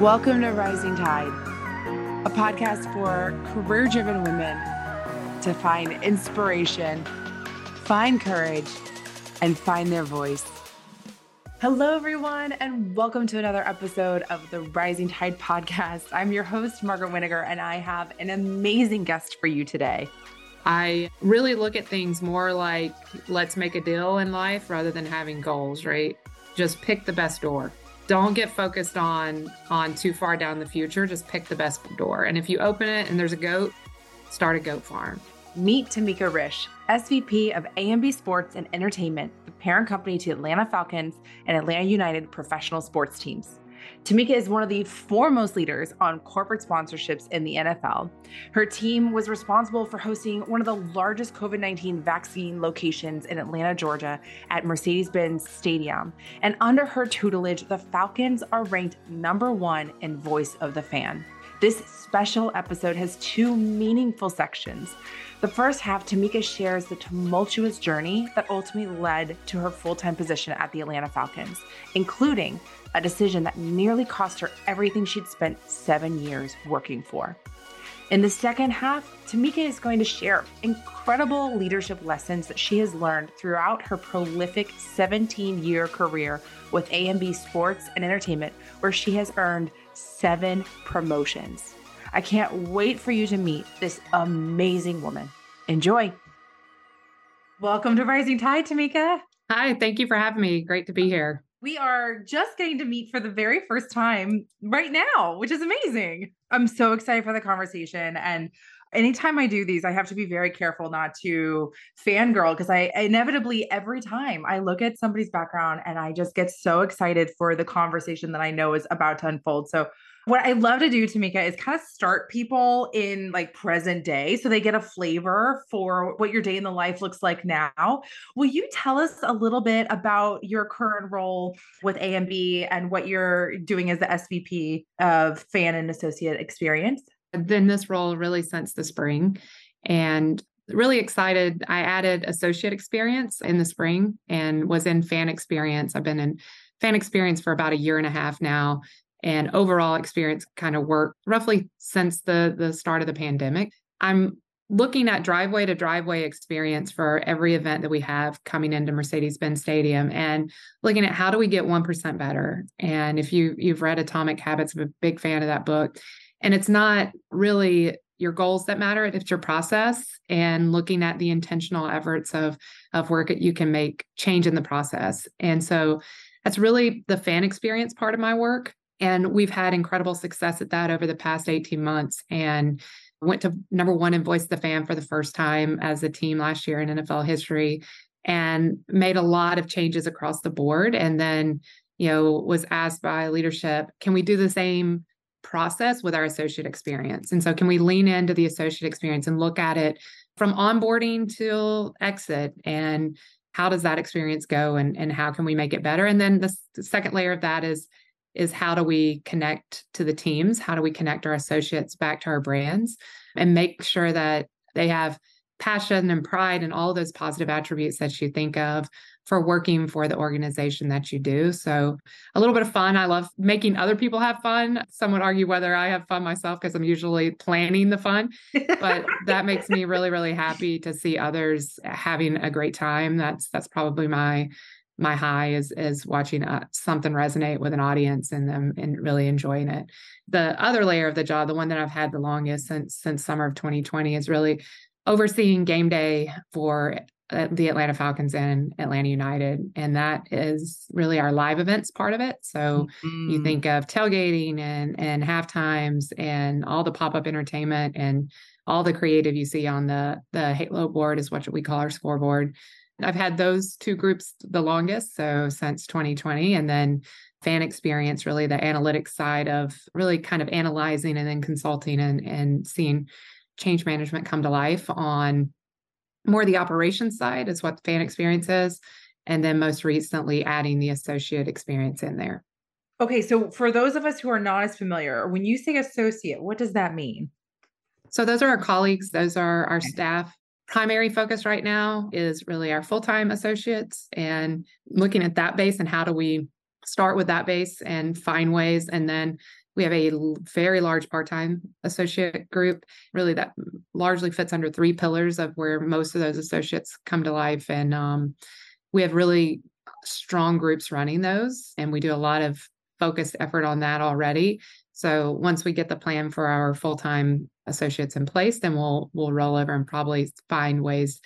Welcome to Rising Tide, a podcast for career driven women to find inspiration, find courage, and find their voice. Hello, everyone, and welcome to another episode of the Rising Tide podcast. I'm your host, Margaret Winiger, and I have an amazing guest for you today. I really look at things more like let's make a deal in life rather than having goals, right? Just pick the best door. Don't get focused on on too far down the future. Just pick the best door. And if you open it and there's a goat, start a goat farm. Meet Tamika Rish, SVP of AMB Sports and Entertainment, the parent company to Atlanta Falcons and Atlanta United professional sports teams. Tamika is one of the foremost leaders on corporate sponsorships in the NFL. Her team was responsible for hosting one of the largest COVID 19 vaccine locations in Atlanta, Georgia at Mercedes Benz Stadium. And under her tutelage, the Falcons are ranked number one in Voice of the Fan. This special episode has two meaningful sections. The first half, Tamika shares the tumultuous journey that ultimately led to her full time position at the Atlanta Falcons, including a decision that nearly cost her everything she'd spent seven years working for. In the second half, Tamika is going to share incredible leadership lessons that she has learned throughout her prolific 17 year career with AMB Sports and Entertainment, where she has earned seven promotions. I can't wait for you to meet this amazing woman. Enjoy. Welcome to Rising Tide, Tamika. Hi, thank you for having me. Great to be here. We are just getting to meet for the very first time right now, which is amazing. I'm so excited for the conversation. And anytime I do these, I have to be very careful not to fangirl because I inevitably, every time I look at somebody's background and I just get so excited for the conversation that I know is about to unfold. So what I love to do, Tamika, is kind of start people in like present day so they get a flavor for what your day in the life looks like now. Will you tell us a little bit about your current role with AMB and what you're doing as the SVP of fan and associate experience? I've been this role really since the spring and really excited. I added associate experience in the spring and was in fan experience. I've been in fan experience for about a year and a half now and overall experience kind of work roughly since the the start of the pandemic. I'm looking at driveway to driveway experience for every event that we have coming into Mercedes-Benz Stadium and looking at how do we get 1% better. And if you you've read Atomic Habits, I'm a big fan of that book. And it's not really your goals that matter, it's your process and looking at the intentional efforts of of work that you can make change in the process. And so that's really the fan experience part of my work and we've had incredible success at that over the past 18 months and went to number one in Voice the Fan for the first time as a team last year in NFL history and made a lot of changes across the board. And then, you know, was asked by leadership, can we do the same process with our associate experience? And so, can we lean into the associate experience and look at it from onboarding till exit? And how does that experience go? And, and how can we make it better? And then the, the second layer of that is, is how do we connect to the teams? How do we connect our associates back to our brands and make sure that they have passion and pride and all those positive attributes that you think of for working for the organization that you do. So, a little bit of fun. I love making other people have fun. Some would argue whether I have fun myself because I'm usually planning the fun, but that makes me really, really happy to see others having a great time. That's that's probably my my high is is watching uh, something resonate with an audience and them and really enjoying it. The other layer of the job, the one that I've had the longest since since summer of 2020, is really overseeing game day for uh, the Atlanta Falcons and Atlanta United, and that is really our live events part of it. So mm-hmm. you think of tailgating and and half times and all the pop up entertainment and all the creative you see on the the Halo board is what we call our scoreboard I've had those two groups the longest, so since 2020. And then fan experience, really the analytics side of really kind of analyzing and then consulting and, and seeing change management come to life on more the operations side is what fan experience is. And then most recently adding the associate experience in there. Okay, so for those of us who are not as familiar, when you say associate, what does that mean? So those are our colleagues, those are our okay. staff primary focus right now is really our full-time associates and looking at that base and how do we start with that base and find ways. And then we have a very large part-time associate group really that largely fits under three pillars of where most of those associates come to life and um, we have really strong groups running those and we do a lot of focused effort on that already so once we get the plan for our full-time associates in place then we'll we'll roll over and probably find ways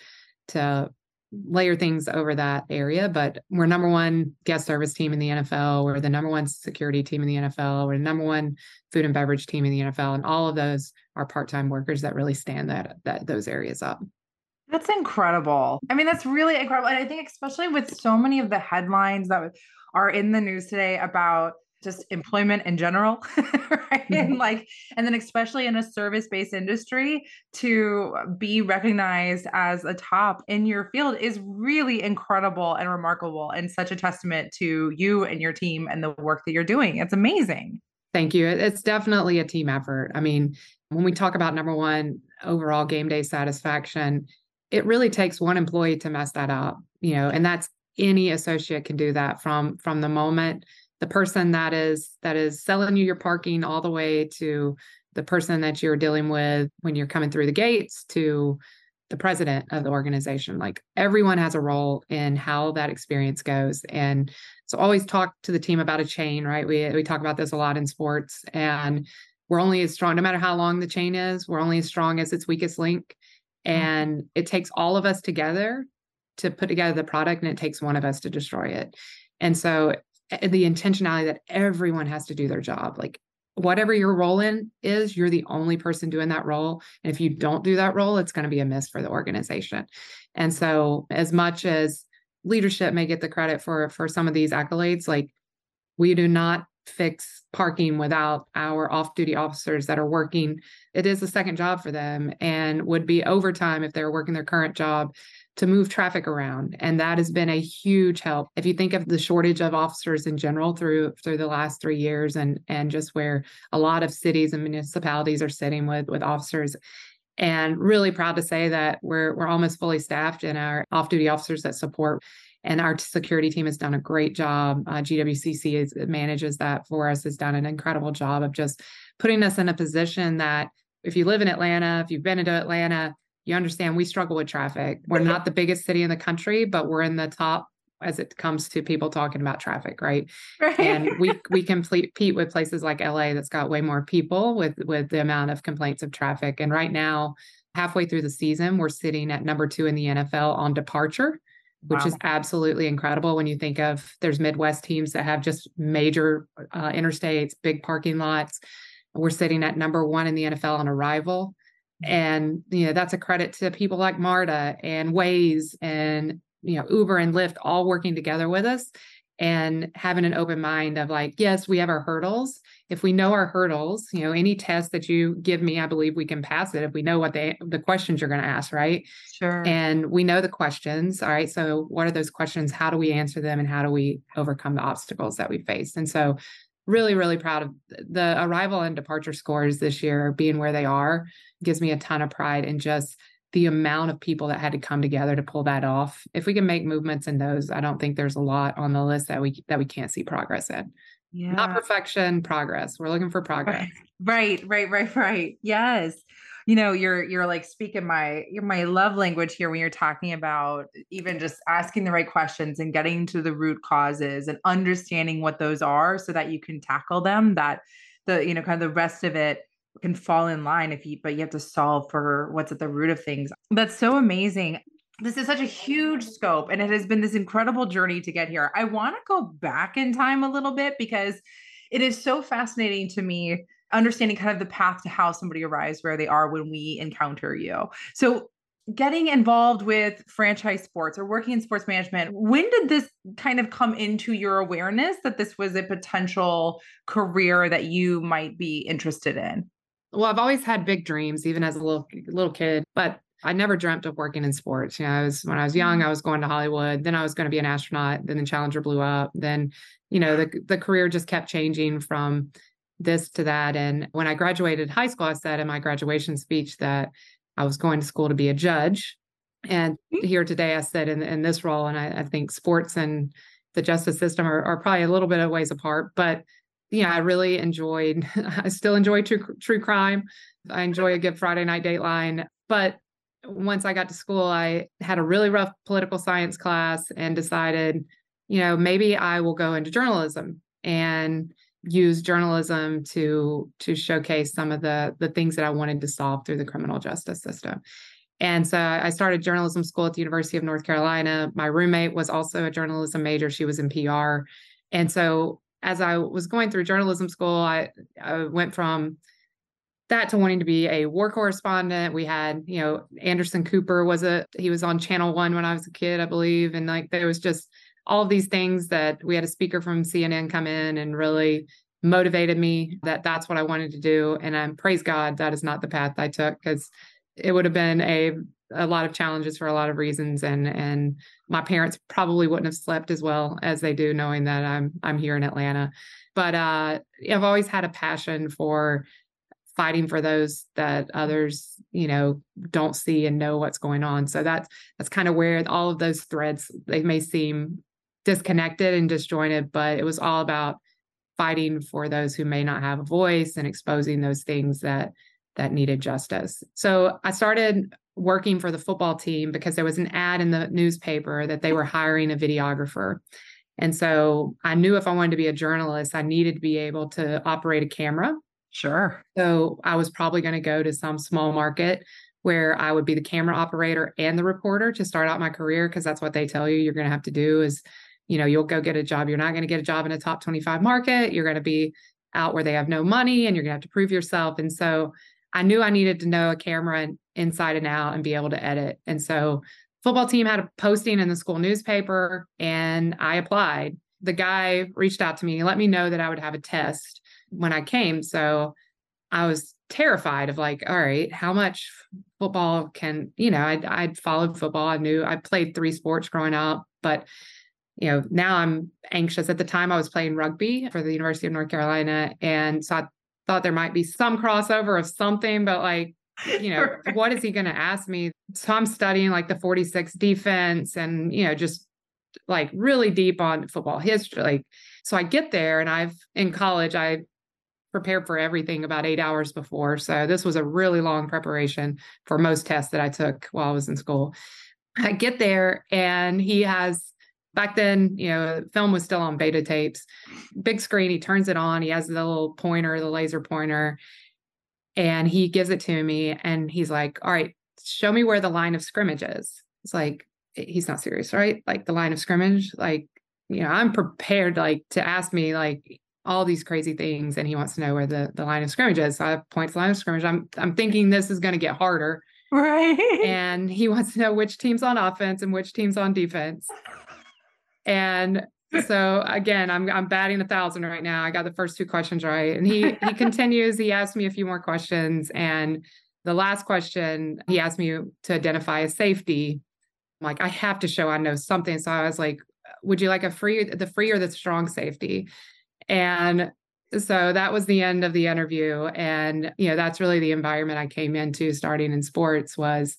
to layer things over that area, but we're number one guest service team in the NFL. We're the number one security team in the NFL. We're the number one food and beverage team in the NFL, and all of those are part-time workers that really stand that that those areas up. That's incredible. I mean, that's really incredible. And I think especially with so many of the headlines that are in the news today about just employment in general right? Mm-hmm. and like and then especially in a service-based industry to be recognized as a top in your field is really incredible and remarkable and such a testament to you and your team and the work that you're doing. It's amazing. Thank you. It's definitely a team effort. I mean when we talk about number one overall game day satisfaction it really takes one employee to mess that up you know and that's any associate can do that from from the moment the person that is that is selling you your parking all the way to the person that you're dealing with when you're coming through the gates to the president of the organization. Like everyone has a role in how that experience goes. And so always talk to the team about a chain right? We we talk about this a lot in sports and we're only as strong no matter how long the chain is we're only as strong as its weakest link. Mm-hmm. and it takes all of us together to put together the product and it takes one of us to destroy it. And so the intentionality that everyone has to do their job. Like whatever your role in is, you're the only person doing that role. And if you don't do that role, it's going to be a miss for the organization. And so as much as leadership may get the credit for for some of these accolades, like we do not fix parking without our off-duty officers that are working it is a second job for them and would be overtime if they're working their current job to move traffic around and that has been a huge help if you think of the shortage of officers in general through through the last 3 years and and just where a lot of cities and municipalities are sitting with with officers and really proud to say that we're we're almost fully staffed in our off-duty officers that support and our security team has done a great job. Uh, GWCC is, manages that for us, has done an incredible job of just putting us in a position that if you live in Atlanta, if you've been into Atlanta, you understand we struggle with traffic. We're not the biggest city in the country, but we're in the top as it comes to people talking about traffic, right? right. And we we compete with places like LA that's got way more people with with the amount of complaints of traffic. And right now, halfway through the season, we're sitting at number two in the NFL on departure, which wow. is absolutely incredible when you think of there's Midwest teams that have just major uh, interstates, big parking lots. We're sitting at number one in the NFL on arrival and you know that's a credit to people like marta and waze and you know uber and lyft all working together with us and having an open mind of like yes we have our hurdles. If we know our hurdles you know any test that you give me i believe we can pass it if we know what the the questions you're going to ask right? Sure. And we know the questions all right? So what are those questions? How do we answer them? And how do we overcome the obstacles that we face? And so really really proud of the arrival and departure scores this year being where they are gives me a ton of pride in just the amount of people that had to come together to pull that off. If we can make movements in those, I don't think there's a lot on the list that we that we can't see progress in. Yeah. Not perfection, progress. We're looking for progress. Right, right, right, right. Yes. You know, you're you're like speaking my you're my love language here when you're talking about even just asking the right questions and getting to the root causes and understanding what those are so that you can tackle them that the you know kind of the rest of it can fall in line if you but you have to solve for what's at the root of things. That's so amazing. This is such a huge scope and it has been this incredible journey to get here. I want to go back in time a little bit because it is so fascinating to me understanding kind of the path to how somebody arrives where they are when we encounter you so getting involved with franchise sports or working in sports management when did this kind of come into your awareness that this was a potential career that you might be interested in well, I've always had big dreams, even as a little little kid, but I never dreamt of working in sports. You know, I was when I was young, mm-hmm. I was going to Hollywood. Then I was going to be an astronaut. Then the Challenger blew up. Then, you know, the the career just kept changing from this to that. And when I graduated high school, I said in my graduation speech that I was going to school to be a judge. And mm-hmm. here today, I said in in this role, and I, I think sports and the justice system are, are probably a little bit of ways apart, but yeah, I really enjoyed, I still enjoy true, true crime. I enjoy a good Friday night dateline. But once I got to school, I had a really rough political science class and decided, you know, maybe I will go into journalism and use journalism to to showcase some of the the things that I wanted to solve through the criminal justice system. And so I started journalism school at the University of North Carolina. My roommate was also a journalism major. She was in PR. And so as I was going through journalism school, I, I went from that to wanting to be a war correspondent. We had, you know, Anderson Cooper was a he was on Channel One when I was a kid, I believe, and like there was just all of these things that we had a speaker from CNN come in and really motivated me that that's what I wanted to do. And I'm praise God that is not the path I took because it would have been a a lot of challenges for a lot of reasons. And and my parents probably wouldn't have slept as well as they do knowing that I'm I'm here in Atlanta. But uh, I've always had a passion for fighting for those that others you know don't see and know what's going on. So that's that's kind of where all of those threads they may seem disconnected and disjointed but it was all about fighting for those who may not have a voice and exposing those things that that needed justice. So I started working for the football team because there was an ad in the newspaper that they were hiring a videographer. And so I knew if I wanted to be a journalist, I needed to be able to operate a camera. Sure. So I was probably going to go to some small market where I would be the camera operator and the reporter to start out my career because that's what they tell you you're going to have to do is you know you'll go get a job you're not going to get a job in a top 25 market you're going to be out where they have no money and you're going to have to prove yourself and so I knew I needed to know a camera inside and out and be able to edit. And so football team had a posting in the school newspaper and I applied. The guy reached out to me, and let me know that I would have a test when I came. So I was terrified of like, all right, how much football can, you know, I'd, I'd followed football. I knew I played three sports growing up, but you know, now I'm anxious. At the time I was playing rugby for the University of North Carolina. And so I thought there might be some crossover of something, but like, you know, what is he going to ask me? So I'm studying like the 46 defense and, you know, just like really deep on football history. Like, so I get there and I've in college, I prepared for everything about eight hours before. So this was a really long preparation for most tests that I took while I was in school. I get there and he has back then, you know, film was still on beta tapes. Big screen, he turns it on, he has the little pointer, the laser pointer, and he gives it to me and he's like, All right, show me where the line of scrimmage is. It's like, eh, he's not serious, right? Like the line of scrimmage, like, you know, I'm prepared like to ask me like all these crazy things and he wants to know where the, the line of scrimmage is. So I point to the line of scrimmage. I'm I'm thinking this is gonna get harder. Right. And he wants to know which team's on offense and which team's on defense. And so again, I'm I'm batting a thousand right now. I got the first two questions right. And he he continues, he asked me a few more questions. And the last question, he asked me to identify a safety. I'm like, I have to show I know something. So I was like, would you like a free the free or the strong safety? And so that was the end of the interview. And you know, that's really the environment I came into starting in sports was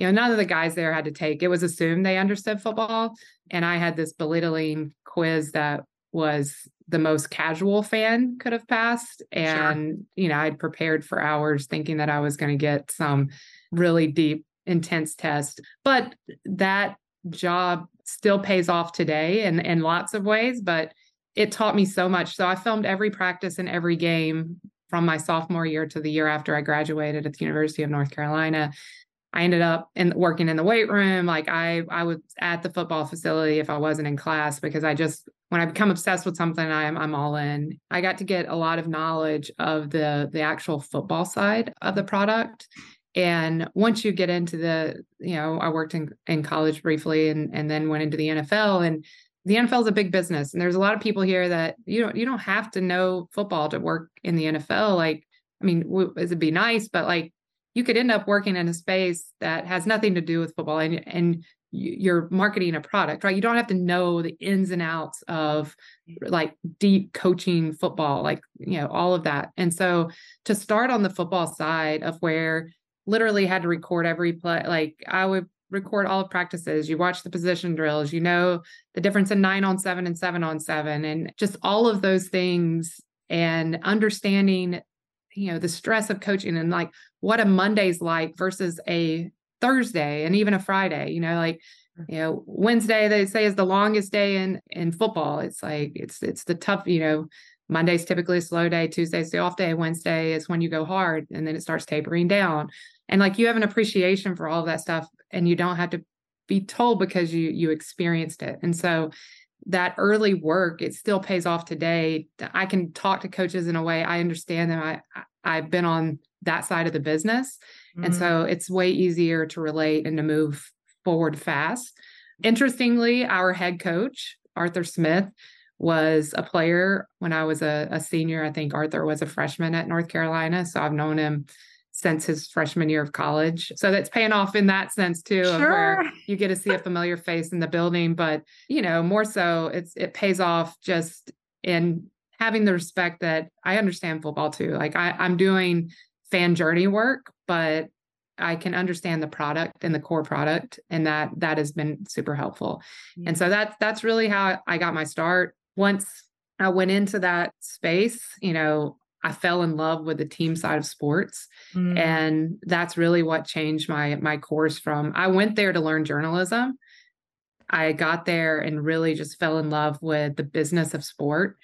you know, none of the guys there had to take. It was assumed they understood football, and I had this belittling quiz that was the most casual fan could have passed. And, sure. you know, I'd prepared for hours thinking that I was going to get some really deep, intense test. But that job still pays off today in, in lots of ways, but it taught me so much. So I filmed every practice and every game from my sophomore year to the year after I graduated at the University of North Carolina. I ended up in working in the weight room. Like I, I was at the football facility if I wasn't in class because I just when I become obsessed with something, I'm I'm all in. I got to get a lot of knowledge of the the actual football side of the product. And once you get into the, you know, I worked in, in college briefly and and then went into the NFL and the NFL is a big business. And there's a lot of people here that you don't you don't have to know football to work in the NFL. Like, I mean, it'd be nice, but like you could end up working in a space that has nothing to do with football and and you're marketing a product right? You don't have to know the ins and outs of like deep coaching football like you know all of that. And so to start on the football side of where literally had to record every play like i would record all of practices, you watch the position drills, you know the difference in nine on seven and seven on seven, and just all of those things and understanding, you know, the stress of coaching and like what a Monday's like versus a Thursday and even a Friday, you know, like mm. you know wednesday they say is the longest day in in football. It's like it's it's the tough you know monday's typically a slow day tuesday's the off day wednesday is when you go hard and then it starts tapering down. And like you have an appreciation for all of that stuff and you don't have to be told because you you experienced it. And so that early work it still pays off today i can talk to coaches in a way i understand them i i've been on that side of the business mm-hmm. and so it's way easier to relate and to move forward fast. Interestingly, our head coach, Arthur Smith, was a player when I was a, a, senior. I think Arthur was a freshman at North Carolina. So I've known him since his freshman year of college. So that's paying off in that sense too, sure. of where you get to see a familiar face in the building. But, you know, more so it's it pays off just in having the respect that I understand football too. Like I, I'm doing fan journey work, but I can understand the product and the core product, and that that has been super helpful. Yeah. And so that's that's really how I got my start. Once I went into that space, you know, I fell in love with the team side of sports, mm. and that's really what changed my my course. From I went there to learn journalism. I got there and really just fell in love with the business of sport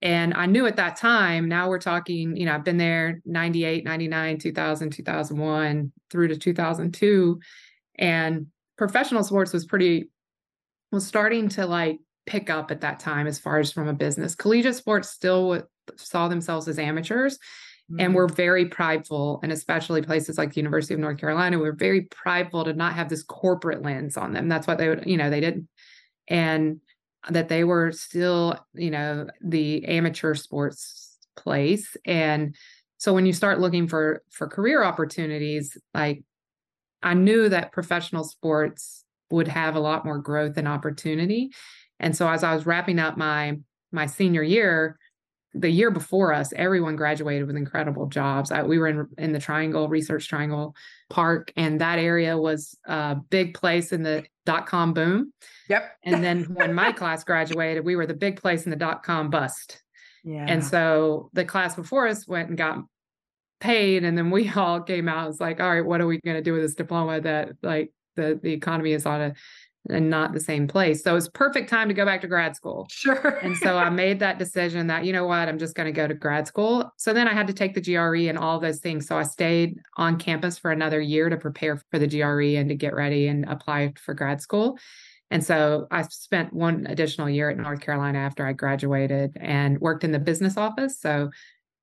and I knew at that time, now we're talking, you know, I've been there 98, 99, 2000, 2001 through to 2002. And professional sports was pretty, was starting to like pick up at that time as far as from a business. Collegiate sports still saw themselves as amateurs mm-hmm. and we're very prideful. And especially places like the University of North Carolina, we we're very prideful to not have this corporate lens on them. That's what they would, you know, they didn't. And that they were still, you know, the amateur sports place. And so when you start looking for for career opportunities, like I knew that professional sports would have a lot more growth and opportunity. And so as I was wrapping up my my senior year, the year before us, everyone graduated with incredible jobs. I, we were in in the Triangle Research Triangle Park, and that area was a big place in the dot com boom. Yep. and then when my class graduated, we were the big place in the dot com bust. Yeah. And so the class before us went and got paid, and then we all came out. It's like, all right, what are we going to do with this diploma that like the the economy is on a and not the same place. So it's perfect time to go back to grad school. Sure. and so I made that decision that, you know what, I'm just going to go to grad school. So then I had to take the GRE and all those things. So I stayed on campus for another year to prepare for the GRE and to get ready and apply for grad school. And so I spent one additional year at North Carolina after I graduated and worked in the business office. So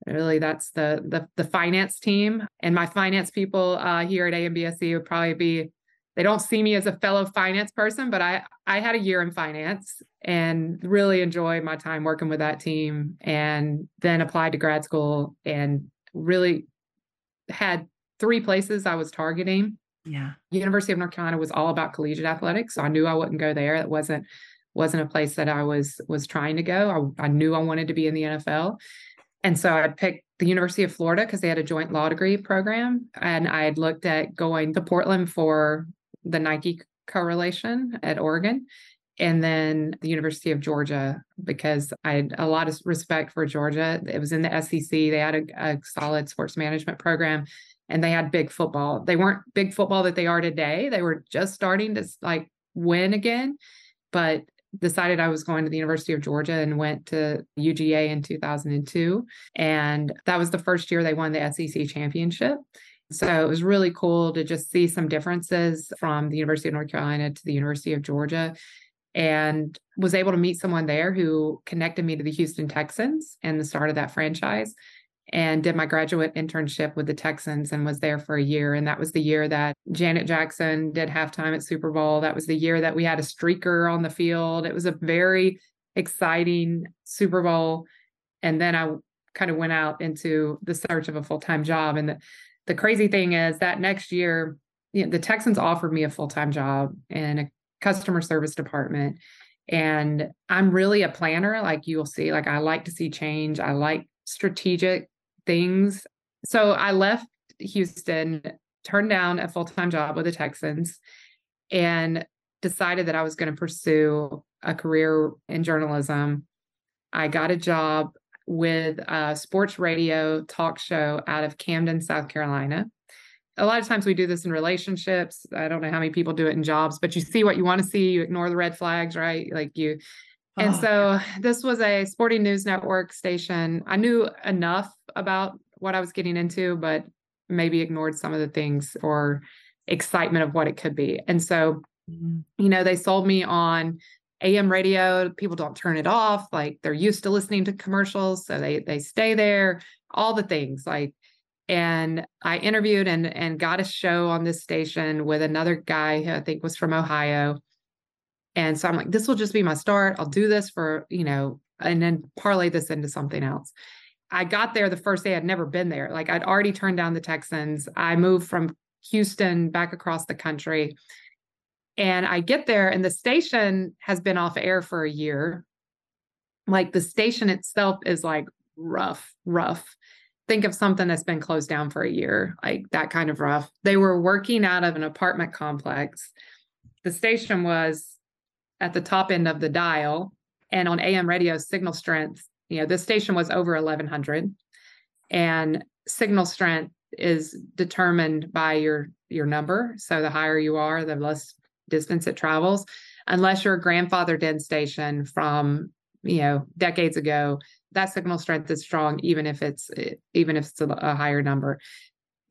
really that's the the, the finance team and my finance people uh, here at AMBSE would probably be they don't see me as a fellow finance person, but I I had a year in finance and really enjoyed my time working with that team and then applied to grad school and really had three places I was targeting. Yeah. University of North Carolina was all about collegiate athletics. So I knew I wouldn't go there. It wasn't wasn't a place that I was was trying to go. I, I knew I wanted to be in the NFL. And so I picked the University of Florida because they had a joint law degree program. And I had looked at going to Portland for the Nike correlation at Oregon, and then the University of Georgia because I had a lot of respect for Georgia. It was in the SEC. They had a, a solid sports management program and they had big football. They weren't big football that they are today. They were just starting to like win again, but decided I was going to the University of Georgia and went to UGA in 2002. And that was the first year they won the SEC championship. So it was really cool to just see some differences from the University of North Carolina to the University of Georgia and was able to meet someone there who connected me to the Houston Texans and the start of that franchise and did my graduate internship with the Texans and was there for a year. And that was the year that Janet Jackson did halftime at Super Bowl. That was the year that we had a streaker on the field. It was a very exciting Super Bowl. And then I kind of went out into the search of a full time job. And the, the crazy thing is that next year, you know, the Texans offered me a full time job in a customer service department. And I'm really a planner, like you'll see. Like I like to see change. I like strategic things. So I left Houston, turned down a full time job with the Texans, and decided that I was going to pursue a career in journalism. I got a job with a sports radio talk show out of Camden, South Carolina. A lot of times we do this in relationships. I don't know how many people do it in jobs, but you see what you want to see, you ignore the red flags, right? Like you. And oh, so this was a sporting news network station. I knew enough about what I was getting into, but maybe ignored some of the things or excitement of what it could be. And so, mm-hmm. you know, they sold me on AM radio, people don't turn it off. Like they're used to listening to commercials, so they they stay there. All the things like, and I interviewed and and got a show on this station with another guy who I think was from Ohio. And so I'm like, this will just be my start. I'll do this for you know, and then parlay this into something else. I got there the first day. I'd never been there. Like I'd already turned down the Texans. I moved from Houston back across the country and I get there, and the station has been off air for a year. Like the station itself is like rough, rough. Think of something that's been closed down for a year, like that kind of rough. They were working out of an apartment complex. The station was at the top end of the dial, and on AM radio, signal strength, you know, this station was over 1100, and signal strength is determined by your your number. So the higher you are, the less distance it travels, unless you're a grandfathered in station from you know decades ago. That signal strength is strong, even if it's even if it's a, a higher number.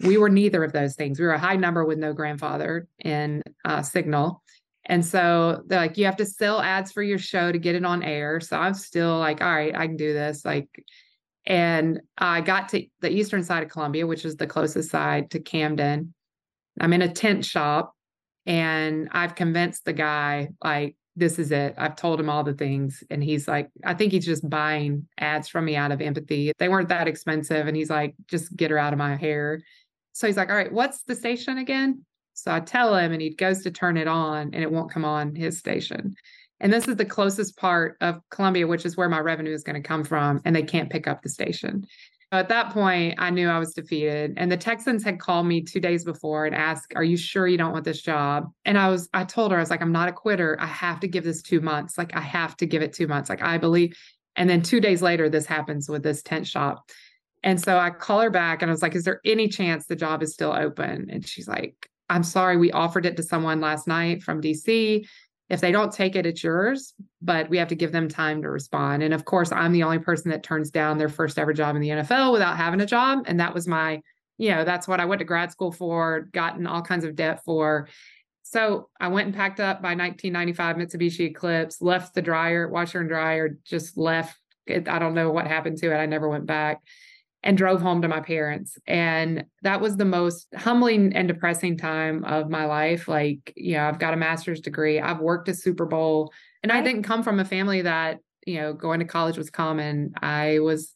We were neither of those things. We were a high number with no grandfather in uh, signal. And so they're like, you have to sell ads for your show to get it on air. So I'm still like, all right, I can do this. Like, and I got to the eastern side of Columbia, which is the closest side to Camden. I'm in a tent shop and I've convinced the guy, like, this is it. I've told him all the things. And he's like, I think he's just buying ads from me out of empathy. They weren't that expensive. And he's like, just get her out of my hair. So he's like, all right, what's the station again? So I tell him, and he goes to turn it on, and it won't come on his station. And this is the closest part of Columbia, which is where my revenue is going to come from. And they can't pick up the station. At that point, I knew I was defeated. And the Texans had called me two days before and asked, Are you sure you don't want this job? And I was, I told her, I was like, I'm not a quitter. I have to give this two months. Like, I have to give it two months. Like, I believe. And then two days later, this happens with this tent shop. And so I call her back and I was like, Is there any chance the job is still open? And she's like, I'm sorry, we offered it to someone last night from DC. If they don't take it, it's yours, but we have to give them time to respond. And of course, I'm the only person that turns down their first ever job in the NFL without having a job. And that was my, you know, that's what I went to grad school for, gotten all kinds of debt for. So I went and packed up by 1995 Mitsubishi Eclipse, left the dryer, washer and dryer, just left. I don't know what happened to it. I never went back and drove home to my parents. And that was the most humbling and depressing time of my life. Like, you know, I've got a master's degree, I've worked a Super Bowl, and I didn't come from a family that, you know, going to college was common. I was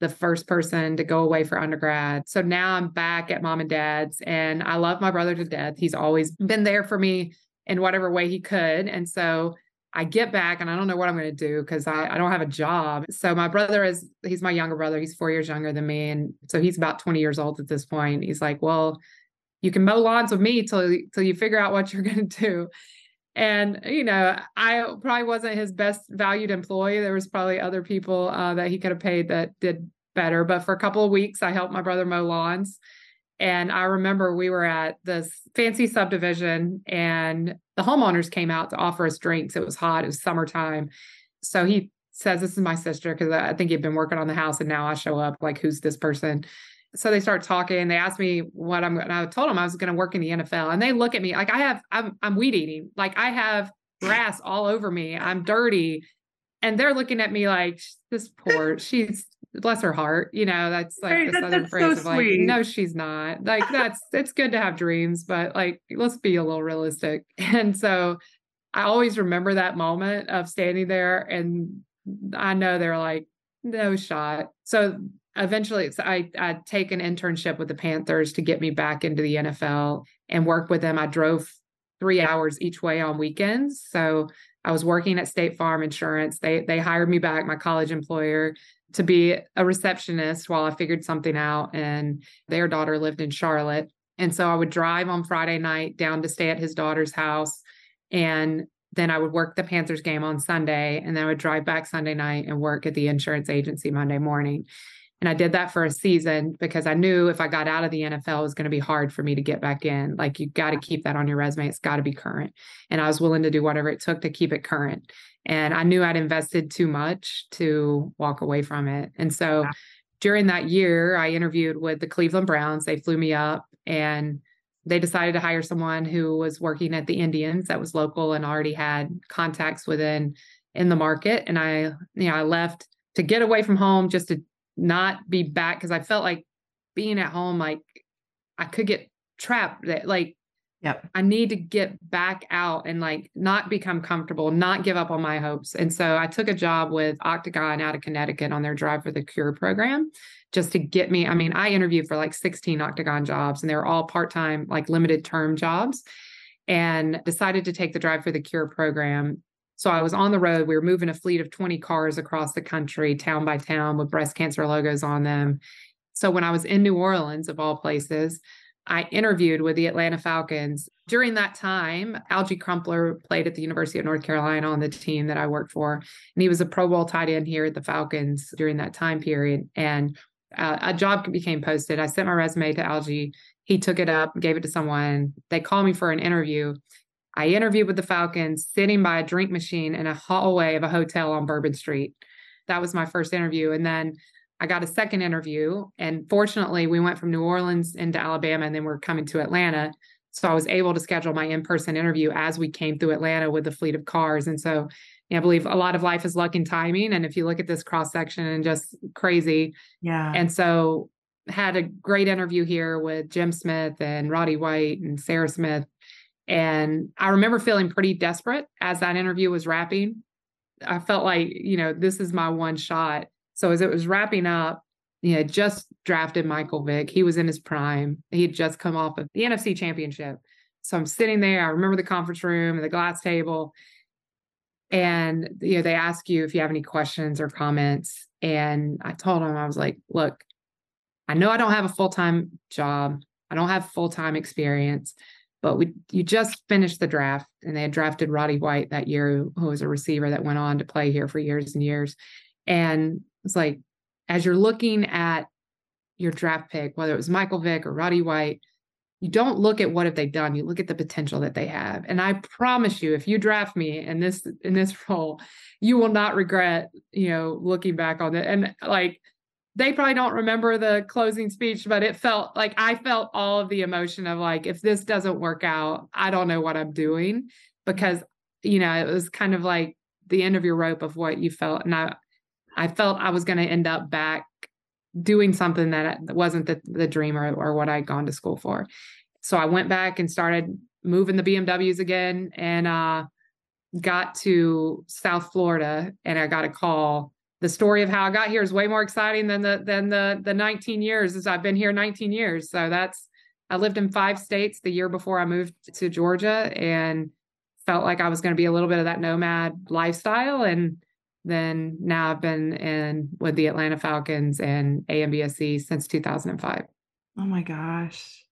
the first person to go away for undergrad. So now I'm back at mom and dad's, and I love my brother to death. He's always been there for me in whatever way he could. And so I get back and I don't know what I'm going to do because I, I don't have a job. So my brother is, he's my younger brother. He's four years younger than me. And so he's about 20 years old at this point. He's like, well, you can mow lawns with me till, till you figure out what you're going to do. And, you know, I probably wasn't his best valued employee. There was probably other people uh, that he could have paid that did better. But for a couple of weeks, I helped my brother mow lawns. And I remember we were at this fancy subdivision and the homeowners came out to offer us drinks. It was hot, it was summertime. So he says, This is my sister, because I think he'd been working on the house and now I show up, like, who's this person? So they start talking. They asked me what I'm going to, I told them I was going to work in the NFL. And they look at me like I have, I'm, I'm weed eating. Like I have grass all over me. I'm dirty. And they're looking at me like, this poor, she's bless her heart. You know, that's like hey, the that, southern phrase so of like, sweet. no, she's not. Like that's it's good to have dreams, but like let's be a little realistic. And so I always remember that moment of standing there and I know they're like, no shot. So eventually I I take an internship with the Panthers to get me back into the NFL and work with them. I drove three hours each way on weekends. So I was working at State Farm Insurance. They they hired me back, my college employer to be a receptionist while I figured something out. And their daughter lived in Charlotte. And so I would drive on Friday night down to stay at his daughter's house. And then I would work the Panthers game on Sunday. And then I would drive back Sunday night and work at the insurance agency Monday morning. And I did that for a season because I knew if I got out of the NFL, it was going to be hard for me to get back in. Like, you got to keep that on your resume. It's got to be current. And I was willing to do whatever it took to keep it current. And I knew I'd invested too much to walk away from it. And so during that year, I interviewed with the Cleveland Browns. They flew me up and they decided to hire someone who was working at the Indians that was local and already had contacts within in the market. And I, you know, I left to get away from home just to not be back because I felt like being at home, like I could get trapped. That like, yeah, I need to get back out and like not become comfortable, not give up on my hopes. And so I took a job with Octagon out of Connecticut on their Drive for the Cure program just to get me. I mean, I interviewed for like 16 Octagon jobs and they were all part time, like limited term jobs, and decided to take the Drive for the Cure program so I was on the road. We were moving a fleet of 20 cars across the country, town by town, with breast cancer logos on them. So when I was in New Orleans, of all places, I interviewed with the Atlanta Falcons. During that time, Alge Crumpler played at the University of North Carolina on the team that I worked for. And he was a Pro Bowl tight end here at the Falcons during that time period. And uh, a job became posted. I sent my resume to Alge. He took it up, gave it to someone. They called me for an interview. I interviewed with the Falcons sitting by a drink machine in a hallway of a hotel on Bourbon Street. That was my first interview. And then I got a second interview. And fortunately, we went from New Orleans into Alabama and then we're coming to Atlanta. So I was able to schedule my in person interview as we came through Atlanta with the fleet of cars. And so I believe a lot of life is luck and timing. And if you look at this cross section and just crazy. Yeah. And so had a great interview here with Jim Smith and Roddy White and Sarah Smith and I remember feeling pretty desperate as that interview was wrapping. I felt like, you know, this is my one shot. So as it was wrapping up, you know, just drafted Michael Vick. He was in his prime. He had just come off of the NFC championship. So I'm sitting there. I remember the conference room and the glass table. And you know, they ask you if you have any questions or comments. And I told them, I was like, look, I know I don't have a full-time job. I don't have full-time experience but we you just finished the draft and they had drafted Roddy White that year, who was a receiver that went on to play here for years and years. And it's like, as you're looking at your draft pick, whether it was Michael Vick or Roddy White, you don't look at what have they done. You look at the potential that they have. And I promise you, if you draft me in this in this role, you will not regret, you know, looking back on it. And like they probably don't remember the closing speech, but it felt like I felt all of the emotion of like, if this doesn't work out, I don't know what I'm doing because, you know, it was kind of like the end of your rope of what you felt. And I, I felt I was going to end up back doing something that wasn't the, the dream or, or what I'd gone to school for. So I went back and started moving the BMWs again and uh, got to South Florida and I got a call the story of how I got here is way more exciting than the than the the 19 years as I've been here 19 years. So that's I lived in five states the year before I moved to Georgia and felt like I was going to be a little bit of that nomad lifestyle and then now I've been in with the Atlanta Falcons and AMBSE since 2005. Oh my gosh.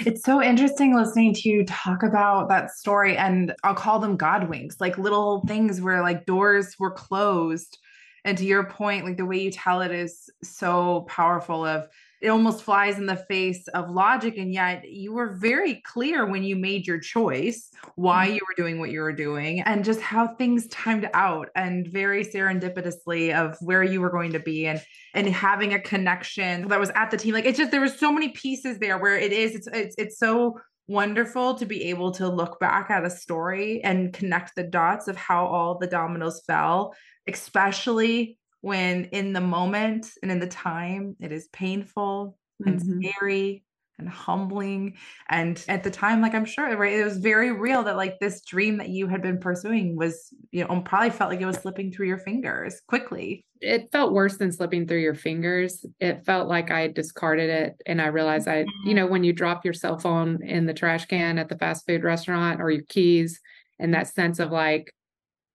It's so interesting listening to you talk about that story and I'll call them God winks, like little things where like doors were closed and to your point like the way you tell it is so powerful of it almost flies in the face of logic and yet you were very clear when you made your choice why mm-hmm. you were doing what you were doing and just how things timed out and very serendipitously of where you were going to be and and having a connection that was at the team like it's just there was so many pieces there where it is it's it's, it's so wonderful to be able to look back at a story and connect the dots of how all the dominoes fell especially when in the moment and in the time it is painful and mm-hmm. scary and humbling and at the time like i'm sure right it was very real that like this dream that you had been pursuing was you know probably felt like it was slipping through your fingers quickly it felt worse than slipping through your fingers it felt like i discarded it and i realized i you mm-hmm. know when you drop your cell phone in the trash can at the fast food restaurant or your keys and that sense of like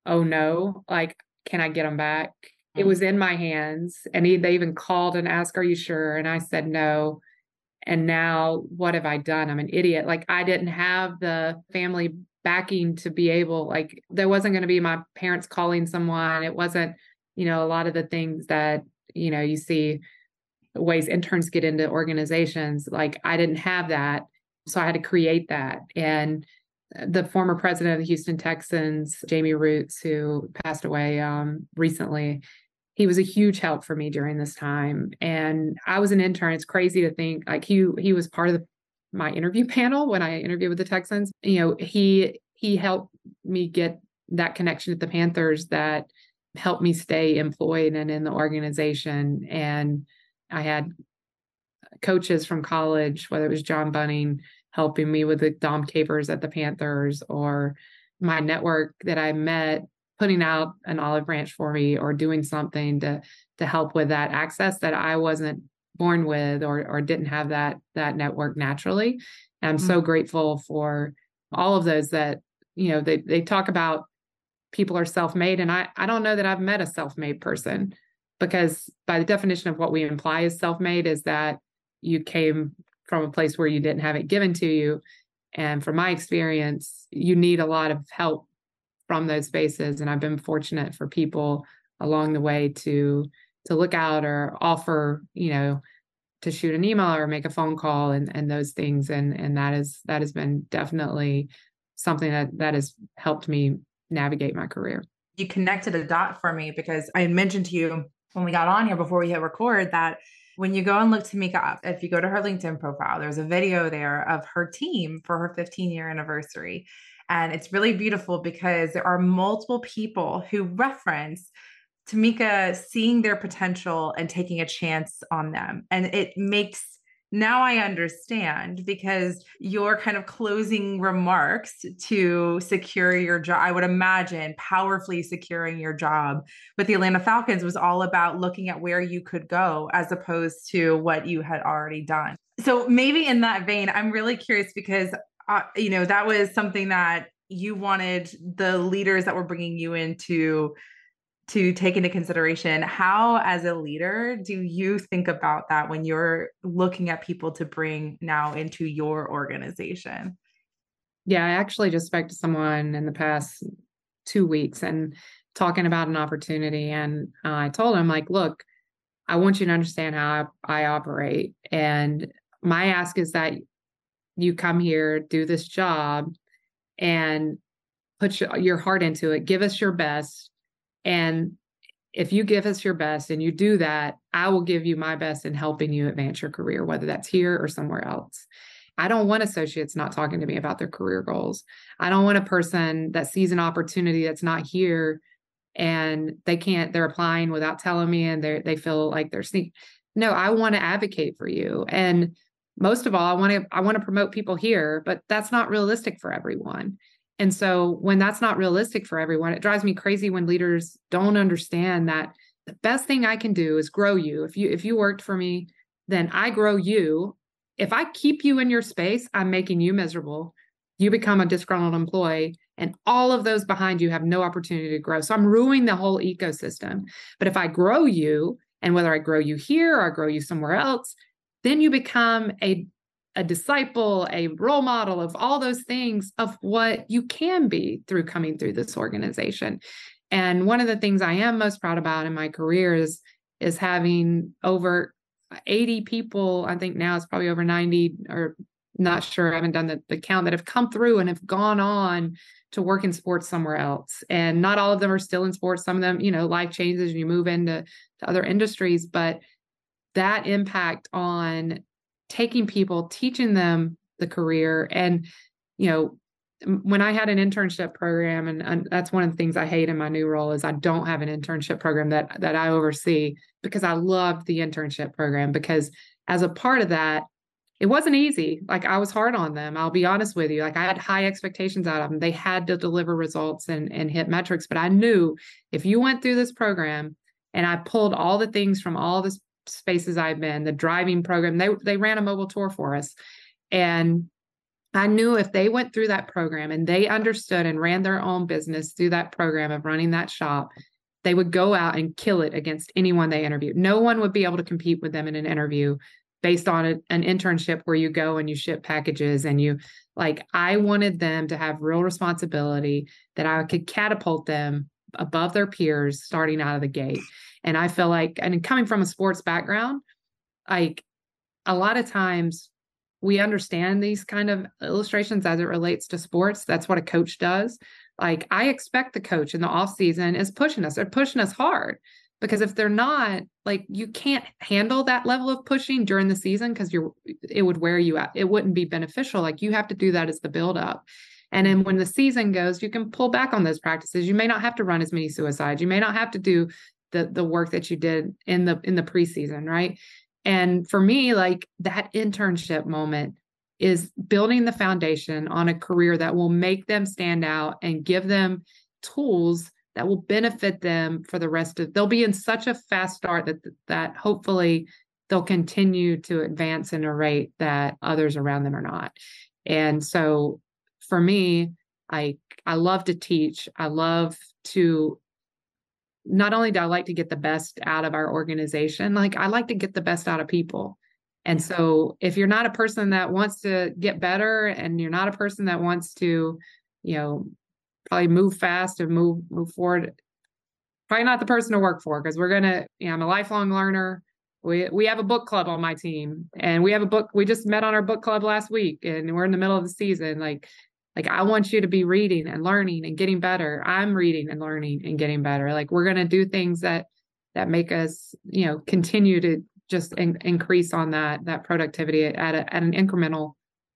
oh no like can I get them back? It mm-hmm. was in my hands. And he, they even called and asked, Are you sure? And I said no. and now what have I done? I'm an idiot. Like I didn't have the family backing to be able like there wasn't going to be my parents calling someone. It wasn't, you know, a lot of the things that, you know, you see ways interns get into organizations. Like I didn't have that. So I had to create that. And the former president of the Houston Texans, Jamie Rootes, who passed away um, recently, he was a huge help for me during this time. And I was an intern. It's crazy to think like he he was part of the, my interview panel when I interviewed with the Texans. You know, he he helped me get that connection at the Panthers that helped me stay employed and in the organization. And I had coaches from college, whether it was John Bunting helping me with the Dom Capers at the Panthers or my network that I met putting out an olive branch for me or doing something to to help with that access that I wasn't born with or or didn't have that that network naturally. And I'm mm-hmm. so grateful for all of those that you know they they talk about people are self-made and I I don't know that I've met a self-made person because by the definition of what we imply is self-made is that you came from a place where you didn't have it given to you. And from my experience you need a lot of help from those spaces. And i've been fortunate for people along the way to to look out or offer you know to shoot an email or make a phone call and and those things. And and that is that has been definitely something that that has helped me navigate my career. You connected a dot for me because i had mentioned to you when we got on here before we hit record that when you go and look Tameka up, if you go to her LinkedIn profile, there's a video there of her team for her 15 year anniversary. And it's really beautiful because there are multiple people who reference Tameka seeing their potential and taking a chance on them. And it makes now I understand because your kind of closing remarks to secure your job, I would imagine powerfully securing your job with the Atlanta Falcons was all about looking at where you could go as opposed to what you had already done. So maybe in that vein, I'm really curious because uh, you know, that was something that you wanted the leaders that were bringing you into to take into consideration how as a leader do you think about that when you're looking at people to bring now into your organization yeah i actually just spoke to someone in the past two weeks and talking about an opportunity and uh, i told him like look i want you to understand how I, I operate and my ask is that you come here, do this job, and put your heart into it. Give us your best. And if you give us your best and you do that, I will give you my best in helping you advance your career, whether that's here or somewhere else. I don't want associates not talking to me about their career goals. I don't want a person that sees an opportunity that's not here and they can't, they're applying without telling me and they they feel like they're sneak. No, I want to advocate for you. And most of all i want to i want to promote people here but that's not realistic for everyone and so when that's not realistic for everyone it drives me crazy when leaders don't understand that the best thing i can do is grow you. If you if you worked for me then i grow you. If i keep you in your space i'm making you miserable. You become a disgruntled employee and all of those behind you have no opportunity to grow. So i'm ruining the whole ecosystem. But if i grow you and whether i grow you here or i grow you somewhere else then you become a a disciple, a role model of all those things of what you can be through coming through this organization. And one of the things I am most proud about in my career is is having over 80 people, I think now it's probably over 90 or not sure, I haven't done the, the count that have come through and have gone on to work in sports somewhere else. And not all of them are still in sports. Some of them, you know, life changes and you move into to other industries, but that impact on taking people, teaching them the career. And, you know, when I had an internship program, and, and, that's one of the things I hate in my new role is I don't have an internship program that that I oversee because I loved the internship program because as a part of that, it wasn't easy. Like I was hard on them. I'll be honest with you. Like I had high expectations out of them. They had to deliver results and, and hit metrics. But I knew if you went through this program and I pulled all the things from all this spaces I've been, the driving program, they they ran a mobile tour for us. And I knew if they went through that program and they understood and ran their own business through that program of running that shop, they would go out and kill it against anyone they interviewed. No one would be able to compete with them in an interview based on a, an internship where you go and you ship packages and you like I wanted them to have real responsibility that I could catapult them above their peers starting out of the gate. And I feel like and coming from a sports background, like a lot of times we understand these kind of illustrations as it relates to sports. That's what a coach does. Like I expect the coach in the off season is pushing us. They're pushing us hard because if they're not, like you can't handle that level of pushing during the season because you're it would wear you out. It wouldn't be beneficial. Like you have to do that as the build up. And then when the season goes, you can pull back on those practices. You may not have to run as many suicides. You may not have to do the the work that you did in the in the preseason, right? And for me, like that internship moment is building the foundation on a career that will make them stand out and give them tools that will benefit them for the rest of they'll be in such a fast start that that hopefully they'll continue to advance in a rate that others around them are not. And so for me, I I love to teach. I love to not only do I like to get the best out of our organization, like I like to get the best out of people. And mm-hmm. so if you're not a person that wants to get better and you're not a person that wants to, you know, probably move fast and move move forward, probably not the person to work for because we're gonna, you know, I'm a lifelong learner. We we have a book club on my team and we have a book we just met on our book club last week and we're in the middle of the season. Like like I want you to be reading and learning and getting better. I'm reading and learning and getting better. Like we're going to do things that that make us, you know, continue to just in, increase on that that productivity at a, at an incremental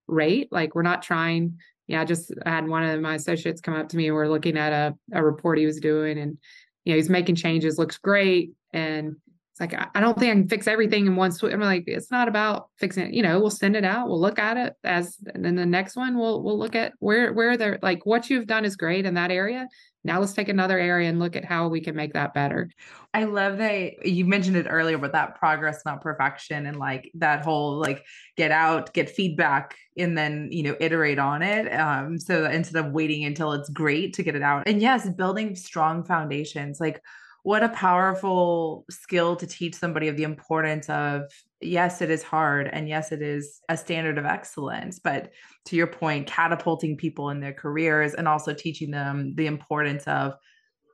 rate. Like we're not trying. Yeah, I just had one of my associates come up to me. We're looking at a a report he was doing, and you know he's making changes. Looks great, and it's like I don't think I can fix everything in one swoop. I'm like, it's not about fixing it. You know, we'll send it out. We'll look at it as, and then the next one we'll we'll look at where where they're like what you've done is great in that area. Now let's take another area and look at how we can make that better. I love that you mentioned it earlier, but that progress, not perfection, and like that whole like get out, get feedback, and then you know iterate on it. Um, so instead of waiting until it's great to get it out, and yes, building strong foundations, like what a powerful skill to teach somebody of the importance of yes it is hard and yes it is a standard of excellence but to your point catapulting people in their careers and also teaching them the importance of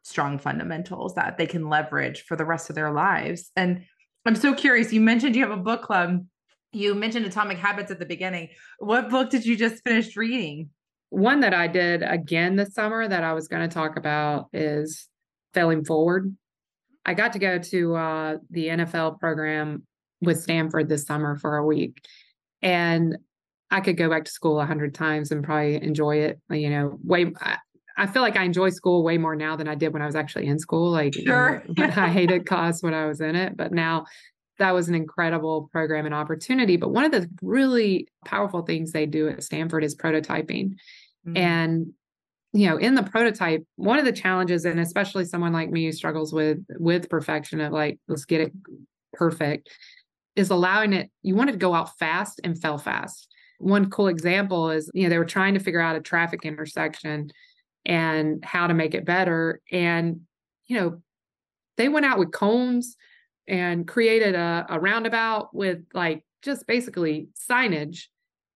strong fundamentals that they can leverage for the rest of their lives. And i'm so curious you mentioned you have a book club. You mentioned atomic habits at the beginning. What book did you just finish reading? One that i did again this summer that i was going to talk about is failing forward I got to go to uh, the NFL program with Stanford this summer for a week, and I could go back to school a hundred times and probably enjoy it. You know, way. I, I, feel like I enjoy school way more now than I did when I was actually in school. Like, sure, you know, I hated class when I was in it, but now that was an incredible program and opportunity. But one of the really powerful things they do at Stanford is prototyping. Mm-hmm. And you know in the prototype one of the challenges and especially someone like me who struggles with with perfection of like let's get it perfect is allowing it you wanted to go out fast and fell fast. One cool example is you know they were trying to figure out a traffic intersection and how to make it better and you know they went out with cones and created a, a roundabout with like just basically signage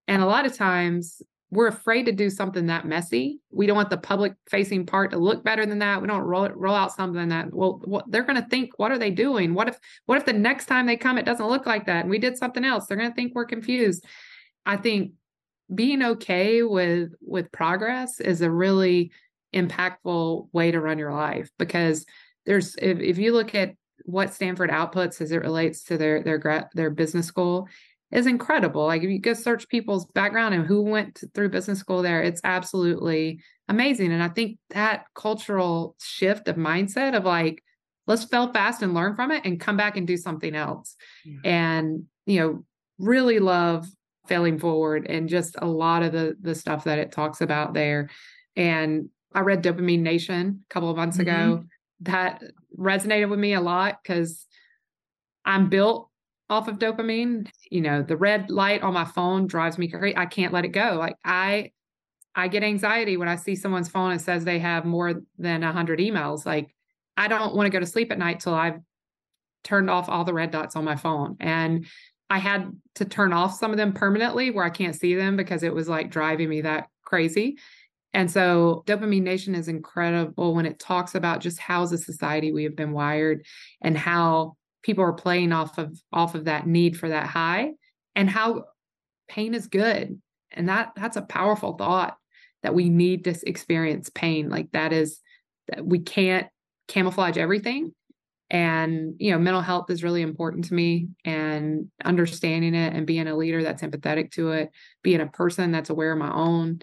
and a lot of times we're afraid to do something that messy. We don't want the public facing part to look better than that. We don't roll roll out something that well, what, they're going to think. What are they doing? What if what if the next time they come it doesn't look like that and we did something else? They're going to think we're confused. I think being okay with with progress is a really impactful way to run your life because there's if, if you look at what Stanford outputs as it relates to their their their business school is incredible. Like if you go search people's background and who went through business school there, it's absolutely amazing. And I think that cultural shift of mindset of like, let's fail fast and learn from it and come back and do something else. Yeah. And, you know, really love failing forward and just a lot of the the stuff that it talks about there. And I read Dopamine Nation a couple of months mm-hmm. ago. That resonated with me a lot because I'm built off of dopamine. You know, the red light on my phone drives me crazy. I can't let it go. Like I I get anxiety when I see someone's phone and says they have more than 100 emails. Like I don't want to go to sleep at night till I've turned off all the red dots on my phone. And I had to turn off some of them permanently where I can't see them because it was like driving me that crazy. And so Dopamine Nation is incredible when it talks about just how as a society we have been wired and how people are playing off of off of that need for that high and how pain is good. And that that's a powerful thought that we need to experience pain. Like that is that we can't camouflage everything and you know mental health is really important to me and understanding it and being a leader that's empathetic to it being a person that's aware of my own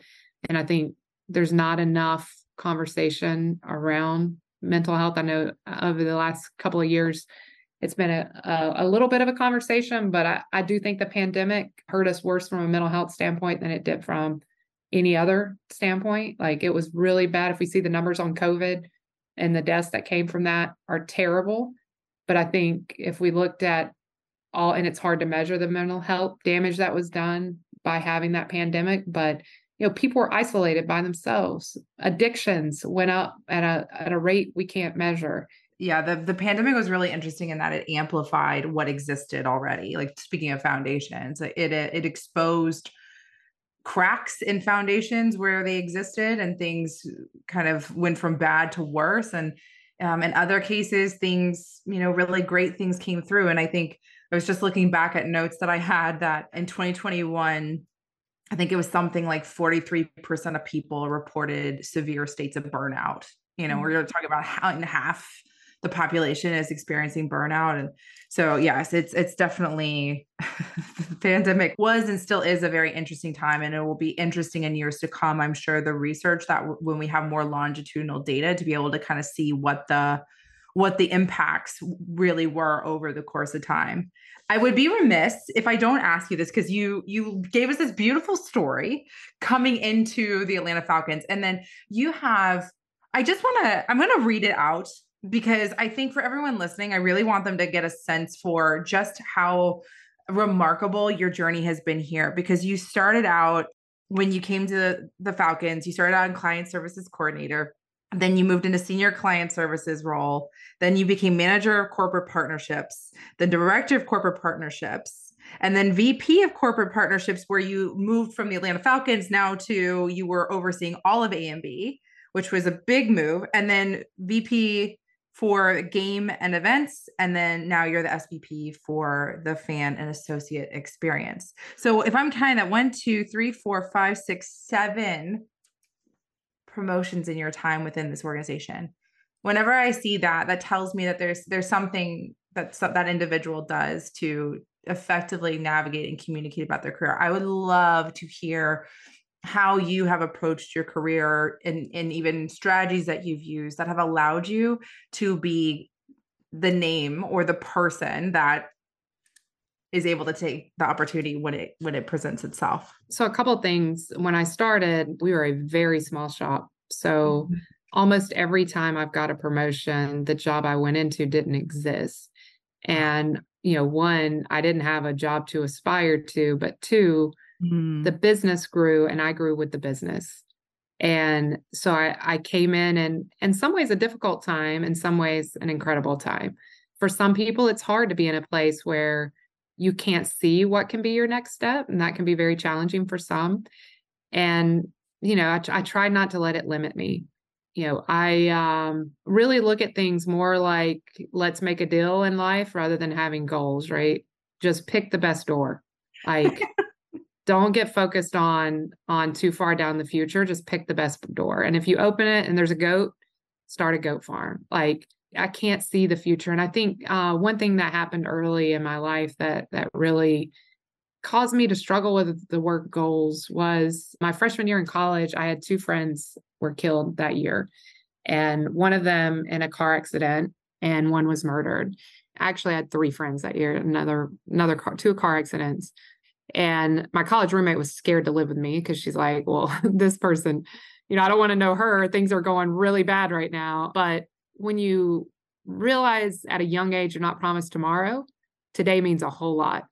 and i think there's not enough conversation around mental health i know uh, over the last couple of years it's been a, a, little bit of a conversation but I, I do think the pandemic hurt us worse from a mental health standpoint than it did from any other standpoint like it was really bad if we see the numbers on covid and the deaths that came from that are terrible. But I think if we looked at all, and it's hard to measure the mental health damage that was done by having that pandemic, but you know, people were isolated by themselves. Addictions went up at a at a rate we can't measure. Yeah, the the pandemic was really interesting in that it amplified what existed already. Like speaking of foundations, it it, it exposed cracks in foundations where they existed and things kind of went from bad to worse and um, in other cases things you know really great things came through and i think i was just looking back at notes that i had that in 2021 i think it was something like 43% of people reported severe states of burnout you know mm-hmm. we're talking about how in half the population is experiencing burnout. And so yes it's it's definitely the pandemic was and still is a very interesting time and it will be interesting in years to come. I'm sure the research that w- when we have more longitudinal data to be able to kind of see what the what the impacts really were over the course of time. I would be remiss if i don't ask you this because you you gave us this beautiful story coming into the atlanta falcons and then you have i just want to i'm going to read it out because I think for everyone listening, I really want them to get a sense for just how remarkable your journey has been here because you started out when you came to the Falcons, you started out in client services coordinator. Then you moved into senior client services role. Then you became manager of corporate partnerships, the director of corporate partnerships, and then VP of corporate partnerships, where you moved from the Atlanta Falcons now to you were overseeing all of AMB, which was a big move. And then VP for game and events. And then now you're the SVP for the fan and associate experience. So if I'm kind that one, two, three, four, five, six, seven promotions in your time within this organization, whenever I see that, that tells me that there's there's something that that individual does to effectively navigate and communicate about their career. I would love to hear how you have approached your career and, and even strategies that you've used that have allowed you to be the name or the person that is able to take the opportunity when it when it presents itself? So a couple things. When i started we were a very small shop. So mm-hmm. almost every time i've got a promotion the job i went into didn't exist. And you know one i didn't have a job to aspire to but two mm. the business grew and I grew with the business. And so I, I came in and in some ways a difficult time, in some ways an incredible time. For some people, it's hard to be in a place where you can't see what can be your next step. And that can be very challenging for some. And, you know, I, I try not to let it limit me. You know, I um, really look at things more like let's make a deal in life rather than having goals, right? Just pick the best door. Like don't get focused on on too far down the future just pick the best door. And if you open it and there's a goat start a goat farm. Like i can't see the future. And i think uh, one thing that happened early in my life that that really caused me to struggle with the work goals was my freshman year in college i had two friends were killed that year. And one of them in a car accident and one was murdered. Actually I had three friends that year another another car two car accidents and my college roommate was scared to live with me because she's like, well, this person, you know, I don't want to know her. Things are going really bad right now. But when you realize at a young age you're not promised tomorrow, today means a whole lot.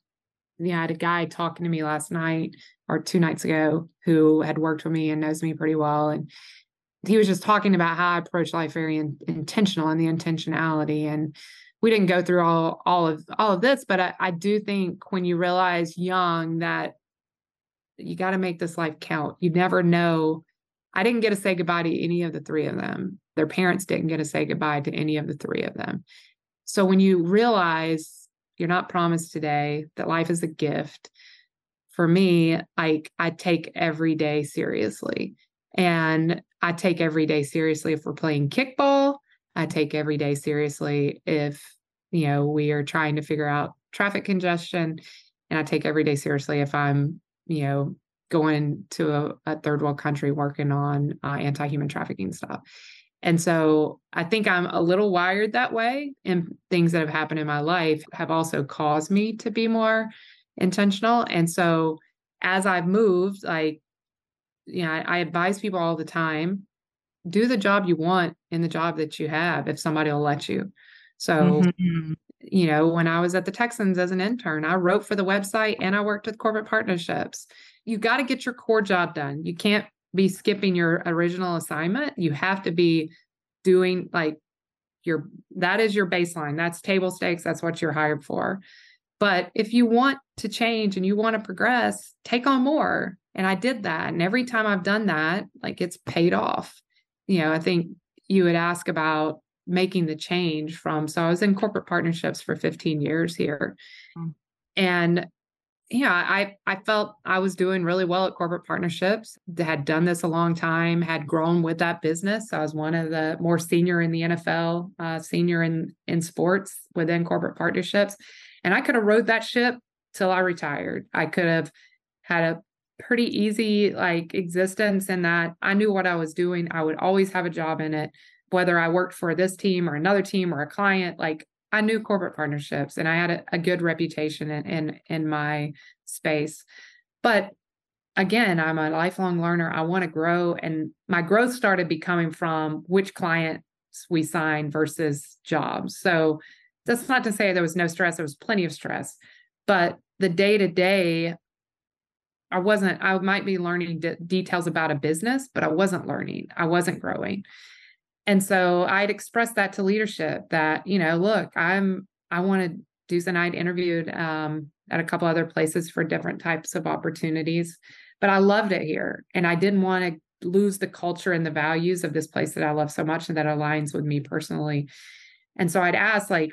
Yeah, I had a guy talking to me last night or two nights ago who had worked with me and knows me pretty well. And he was just talking about how I approach life very in, intentional and the intentionality. And we didn't go through all all of all of this, but I, I do think when you realize young that you got to make this life count. You never know. I didn't get to say goodbye to any of the three of them. Their parents didn't get to say goodbye to any of the three of them. So when you realize you're not promised today, that life is a gift, for me, I I take every day seriously. And I take every day seriously if we're playing kickball. I take every day seriously if, you know, we are trying to figure out traffic congestion. And I take every day seriously if I'm, you know, going to a, a third world country working on uh, anti human trafficking stuff. And so I think I'm a little wired that way. And things that have happened in my life have also caused me to be more intentional. And so as I've moved, like, you know, I, I advise people all the time do the job you want in the job that you have if somebody will let you. So, mm-hmm. you know, when I was at the Texans as an intern, I wrote for the website and I worked with corporate partnerships. You got to get your core job done. You can't be skipping your original assignment. You have to be doing like your that is your baseline. That's table stakes. That's what you're hired for. But if you want to change and you want to progress, take on more. And I did that. And every time I've done that, like it's paid off. You know, I think you would ask about making the change from so I was in corporate partnerships for 15 years here. Mm. And yeah, I I felt I was doing really well at corporate partnerships. Had done this a long time, had grown with that business. I was one of the more senior in the NFL, uh, senior in in sports within corporate partnerships. And I could have rode that ship till I retired. I could have had a pretty easy like existence in that I knew what I was doing. I would always have a job in it, whether I worked for this team or another team or a client. Like I knew corporate partnerships and I had a, a good reputation in, in in my space. But again, I'm a lifelong learner. I want to grow. And my growth started becoming from which clients we sign versus jobs. So that's not to say there was no stress, there was plenty of stress. But the day to day, I wasn't, I might be learning d- details about a business, but I wasn't learning, I wasn't growing. And so I'd expressed that to leadership that, you know, look, I'm, I want to Deuce and I'd interviewed um, at a couple other places for different types of opportunities, but I loved it here. And I didn't want to lose the culture and the values of this place that I love so much and that aligns with me personally. And so I'd ask, like,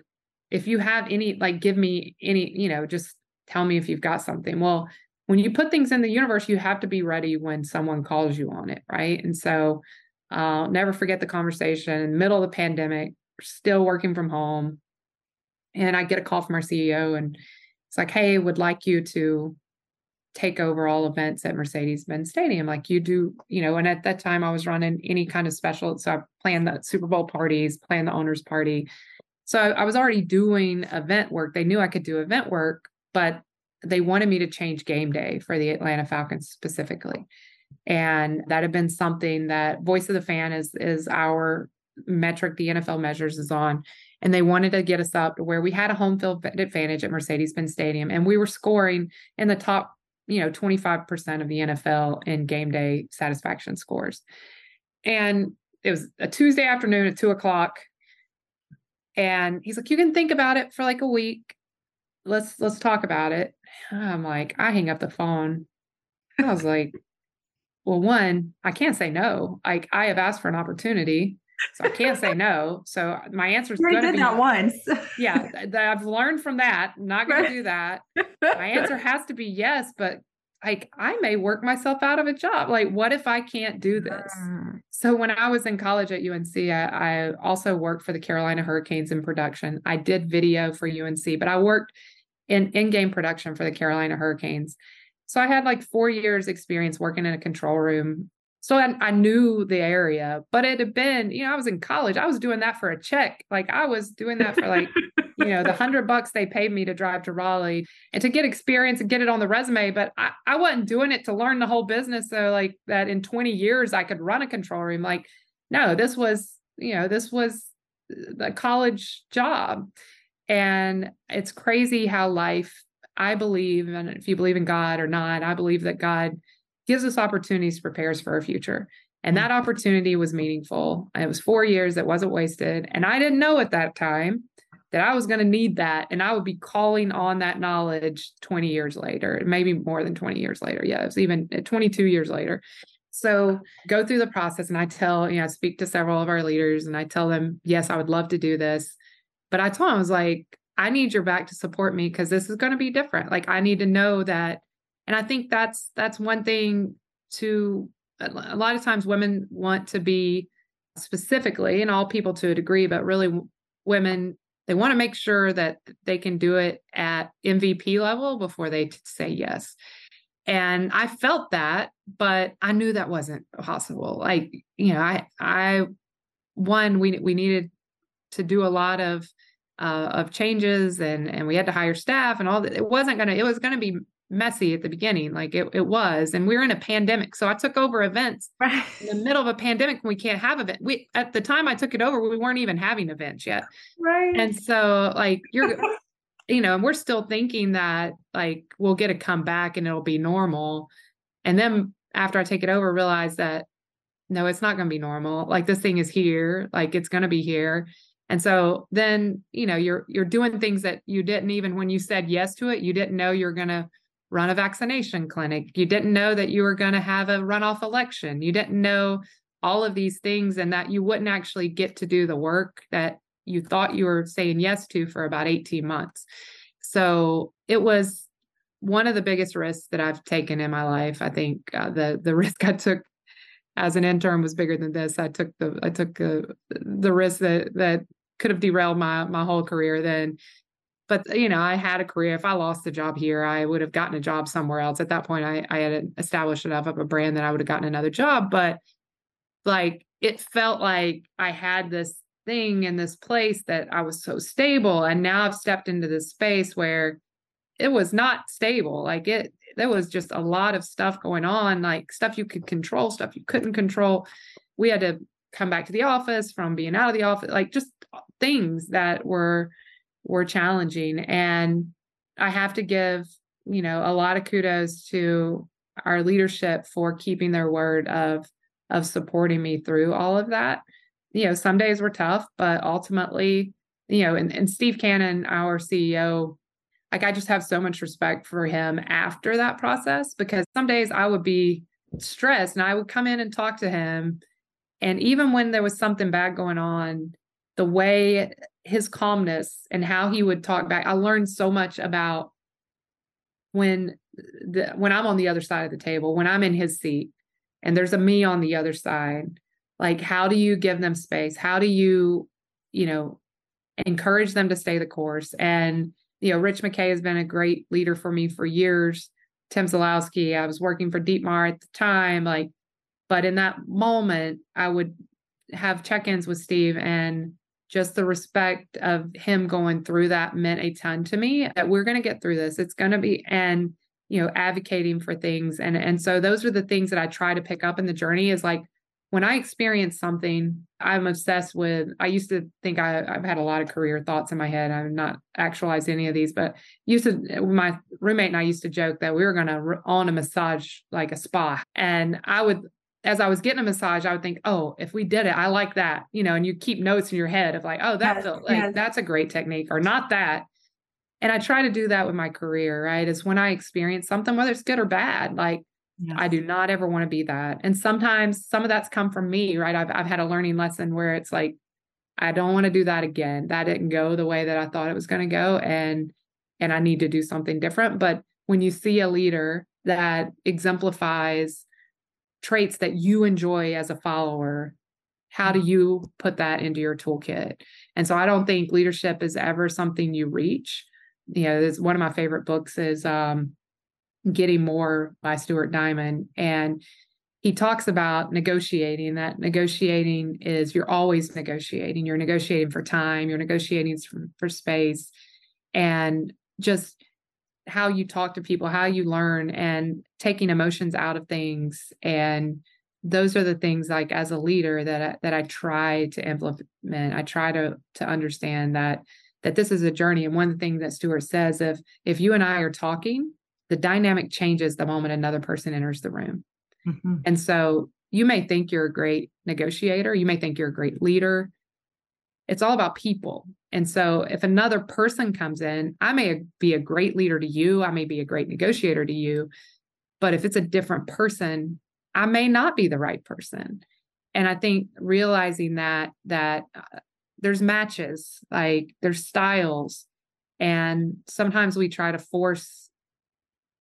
if you have any, like, give me any, you know, just tell me if you've got something. Well, when you put things in the universe, you have to be ready when someone calls you on it. Right. And so I'll uh, never forget the conversation in the middle of the pandemic, still working from home. And I get a call from our CEO and it's like, hey, would like you to take over all events at Mercedes-Benz Stadium like you do, you know, and at that time I was running any kind of special. So I planned the Super Bowl parties, planned the owners party, so I was already doing event work. They knew I could do event work, but they wanted me to change game day for the Atlanta Falcons specifically. And that had been something that Voice of the Fan is is our metric the NFL measures is on. And they wanted to get us up to where we had a home field advantage at Mercedes-Benz Stadium and we were scoring in the top, you know, 25% of the NFL in game day satisfaction scores. And it was a Tuesday afternoon at two o'clock. And he's like, you can think about it for like a week. Let's let's talk about it. I'm like, I hang up the phone. I was like, well, one, I can't say no. Like I have asked for an opportunity. So I can't say no. So my answer is going to be that once. yeah, I've learned from that. I'm not going to do that. My answer has to be yes, but like I may work myself out of a job. Like, what if I can't do this? So when I was in college at UNC, I, I, also worked for the Carolina Hurricanes in production. I did video for UNC, but I worked in in-game production for the Carolina Hurricanes. So I had like four years experience working in a control room. So I, I knew the area, but it had been, you know, I was in college. I was doing that for a check. Like I was doing that for like you know, the hundred bucks they paid me to drive to Raleigh and to get experience and get it on the resume. But I, I wasn't doing it to learn the whole business. So like that in 20 years I could run a control room. Like, no, this was, you know, this was uh, the college job. And it's crazy how life, I believe, and if you believe in God or not, I believe that God gives us opportunities, prepares for our future. And that opportunity was meaningful. It was four years, it wasn't wasted. And I didn't know at that time that I was going to need that. And I would be calling on that knowledge 20 years later, maybe more than 20 years later. Yeah, it was even uh, 22 years later. So go through the process and I tell, you know, I speak to several of our leaders and I tell them, yes, I would love to do this. But I told him, I was like, I need your back to support me because this is going to be different. Like I need to know that. And I think that's that's one thing to a lot of times women want to be specifically and all people to a degree, but really women they want to make sure that they can do it at MVP level before they say yes. And I felt that, but I knew that wasn't possible. Like, you know, I I one we we needed to do a lot of uh, of changes and and we had to hire staff and all that. It wasn't gonna. It was gonna be messy at the beginning like it, it was and we were in a pandemic so i took over events right. in the middle of a pandemic when we can't have event we at the time i took it over we weren't even having events yet right and so like you're you know and we're still thinking that like we'll get a comeback and it'll be normal and then after i take it over realize that no it's not going to be normal like this thing is here like it's going to be here and so then you know you're you're doing things that you didn't even when you said yes to it you didn't know you're going to run a vaccination clinic. You didn't know that you were going to have a runoff election. You didn't know all of these things and that you wouldn't actually get to do the work that you thought you were saying yes to for about 18 months. So it was one of the biggest risks that I've taken in my life. I think uh, the the risk I took as an intern was bigger than this. I took the I took uh, the risk that that could have derailed my my whole career then. But you know i had a career. If i lost the job here i would have gotten a job somewhere else. At that point i, I had established enough of a brand that i would have gotten another job. But like it felt like i had this thing in this place that i was so stable. And now i've stepped into this space where it was not stable. Like it there was just a lot of stuff going on like stuff you could control stuff you couldn't control. We had to come back to the office from being out of the office like just things that were were challenging. And I have to give, you know, a lot of kudos to our leadership for keeping their word of of supporting me through all of that. You know, some days were tough, but ultimately, you know, and, and Steve Cannon, our CEO, like I just have so much respect for him after that process because some days I would be stressed and I would come in and talk to him. And even when there was something bad going on, the way his calmness and how he would talk back. I learned so much about when the when I'm on the other side of the table, when I'm in his seat and there's a me on the other side. Like how do you give them space? How do you, you know, encourage them to stay the course? And you know, Rich McKay has been a great leader for me for years. Tim Zalowski, I was working for Dietmar at the time, like, but in that moment, I would have check-ins with Steve and just the respect of him going through that meant a ton to me that we're going to get through this. It's going to be and you know advocating for things. And and so those are the things that i try to pick up in the journey is like when i experience something i'm obsessed with i used to think I, i've had a lot of career thoughts in my head. I've not actualized any of these but used to my roommate and i used to joke that we were going to own a massage like a spa. And i would as I was getting a massage, I would think, oh, if we did it, I like that, you know, and you keep notes in your head of like, oh, that's yes, like yes. that's a great technique or not that. And I try to do that with my career, right? Is when I experience something, whether it's good or bad, like yes. I do not ever want to be that. And sometimes some of that's come from me, right? I've I've had a learning lesson where it's like, I don't want to do that again. That didn't go the way that I thought it was going to go. And and I need to do something different. But when you see a leader that exemplifies traits that you enjoy as a follower how do mm-hmm. you put that into your toolkit? And so i don't think leadership is ever something you reach. You know this one of my favorite books is um, getting more by stuart diamond and he talks about negotiating that negotiating is you're always negotiating. You're negotiating for time you're negotiating for, for space and just how you talk to people, how you learn, and taking emotions out of things. And those are the things like as a leader that I, that I try to implement. I try to to understand that that this is a journey. And one of the things that Stuart says, if if you and I are talking, the dynamic changes the moment another person enters the room. Mm-hmm. And so you may think you're a great negotiator, you may think you're a great leader. It's all about people. And so if another person comes in, I may be a great leader to you, I may be a great negotiator to you, but if it's a different person, I may not be the right person. And I think realizing that that uh, there's matches, like there's styles, and sometimes we try to force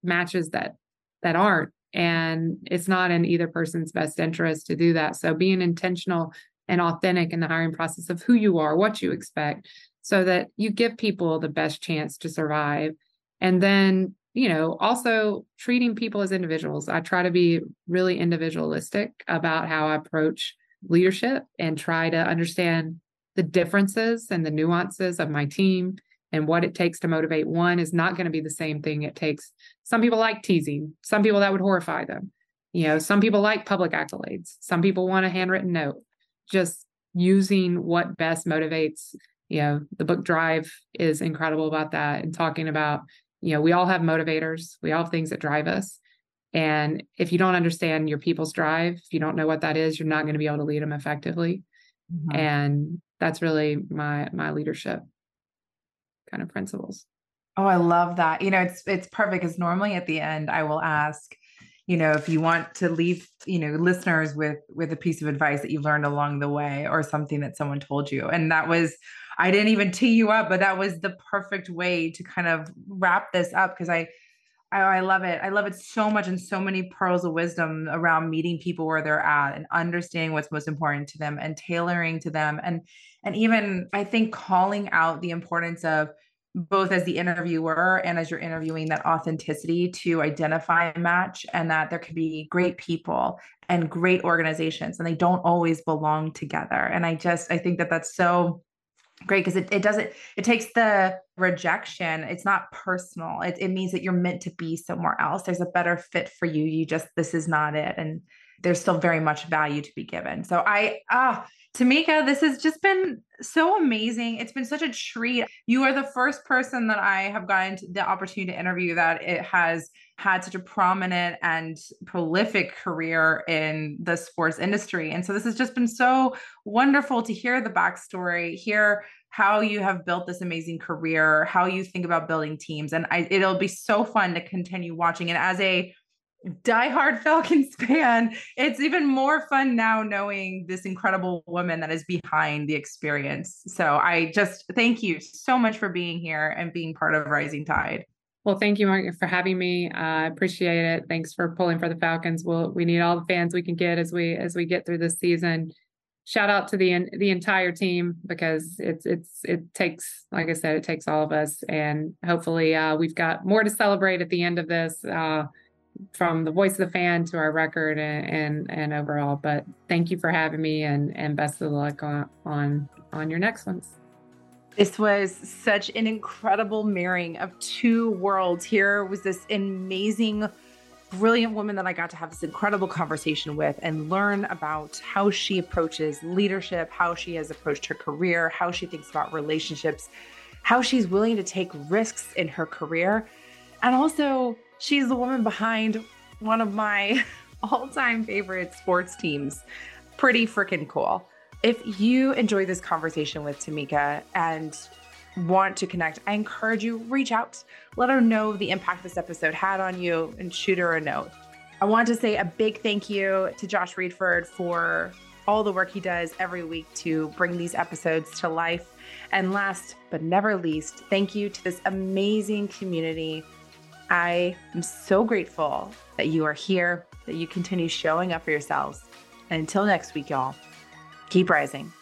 matches that that aren't and it's not in either person's best interest to do that so being intentional and authentic in the hiring process of who you are what you expect so that you give people the best chance to survive. And then you know also treating people as individuals. I try to be really individualistic about how i approach leadership and try to understand the differences and the nuances of my team and what it takes to motivate. One is not going to be the same thing it takes. Some people like teasing. Some people that would horrify them. You know some people like public accolades. Some people want a handwritten note just using what best motivates you know the book drive is incredible about that and talking about you know we all have motivators we all have things that drive us and if you don't understand your people's drive if you don't know what that is you're not going to be able to lead them effectively mm-hmm. and that's really my my leadership kind of principles. Oh, I love that. You know, it's it's perfect because normally at the end I will ask, you know, if you want to leave, you know, listeners with with a piece of advice that you learned along the way or something that someone told you. And that was I didn't even tee you up, but that was the perfect way to kind of wrap this up because I I, I, love it. I love it so much and so many pearls of wisdom around meeting people where they're at and understanding what's most important to them and tailoring to them. And and even I think calling out the importance of both as the interviewer and as you're interviewing that authenticity to identify a match and that there can be great people and great organizations and they don't always belong together. And I just I think that that's so great because it, it doesn't it takes the rejection it's not personal. It, it means that you're meant to be somewhere else. There's a better fit for you. You just this is not it. And there's still very much value to be given so i ah Tameka, this has just been so amazing. It's been such a treat. You are the first person that I have gotten the opportunity to interview that it has had such a prominent and prolific career in the sports industry. And so this has just been so wonderful to hear the backstory, hear how you have built this amazing career, how you think about building teams. And I, it'll be so fun to continue watching. And as a diehard Falcons fan, it's even more fun now knowing this incredible woman that is behind the experience. So I just thank you so much for being here and being part of Rising Tide. Well, thank you, Mark, for having me. I uh, appreciate it. Thanks for pulling for the Falcons. We'll, we need all the fans we can get as we as we get through this season. Shout out to the the entire team because it's it's it takes, like I said, it takes all of us, and hopefully uh, we've got more to celebrate at the end of this. Uh, from the voice of the fan to our record and, and, and overall. But thank you for having me and and best of luck on on on your next ones. This was such an incredible marrying of two worlds. Here was this amazing, brilliant woman that I got to have this incredible conversation with and learn about how she approaches leadership, how she has approached her career, how she thinks about relationships, how she's willing to take risks in her career, and also She's the woman behind one of my all time favorite sports teams. Pretty freaking cool. If you enjoy this conversation with Tameka and want to connect, I encourage you reach out. Let her know the impact this episode had on you and shoot her a note. I want to say a big thank you to Josh Reedford for all the work he does every week to bring these episodes to life. And last but never least, thank you to this amazing community I am so grateful that you are here, that you continue showing up for yourselves. And until next week, y'all, keep rising.